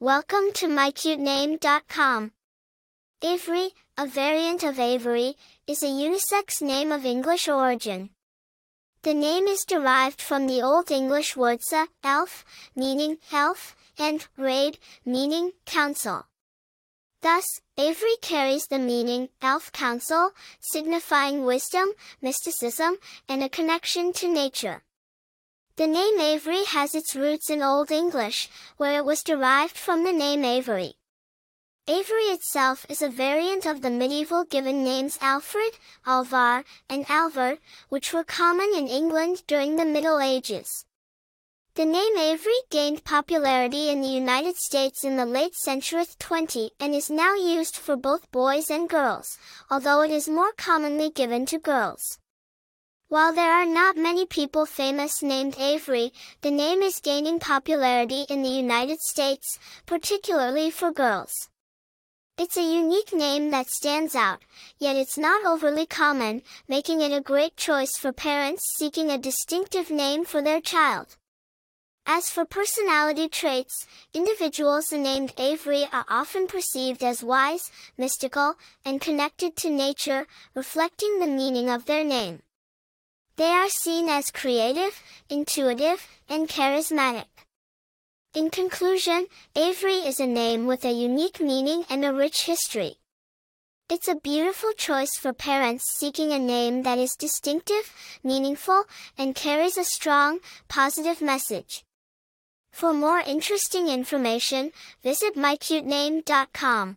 Welcome to mycutename.com. Averi, a variant of Avery, is a unisex name of English origin. The name is derived from the Old English words a, elf, meaning elf, and raid, meaning council. Thus, Avery carries the meaning elf council, signifying wisdom, mysticism, and a connection to nature. The name Avery has its roots in Old English, where it was derived from the name Avery. Avery itself is a variant of the medieval given names Alfred, Alvar, and Alvard, which were common in England during the Middle Ages. The name Avery gained popularity in the United States in the late century 20 and is now used for both boys and girls, although it is more commonly given to girls. While there are not many people famous named Avery, the name is gaining popularity in the United States, particularly for girls. It's a unique name that stands out, yet it's not overly common, making it a great choice for parents seeking a distinctive name for their child. As for personality traits, individuals named Avery are often perceived as wise, mystical, and connected to nature, reflecting the meaning of their name. They are seen as creative, intuitive, and charismatic. In conclusion, Avery is a name with a unique meaning and a rich history. It's a beautiful choice for parents seeking a name that is distinctive, meaningful, and carries a strong, positive message. For more interesting information, visit mycutename.com.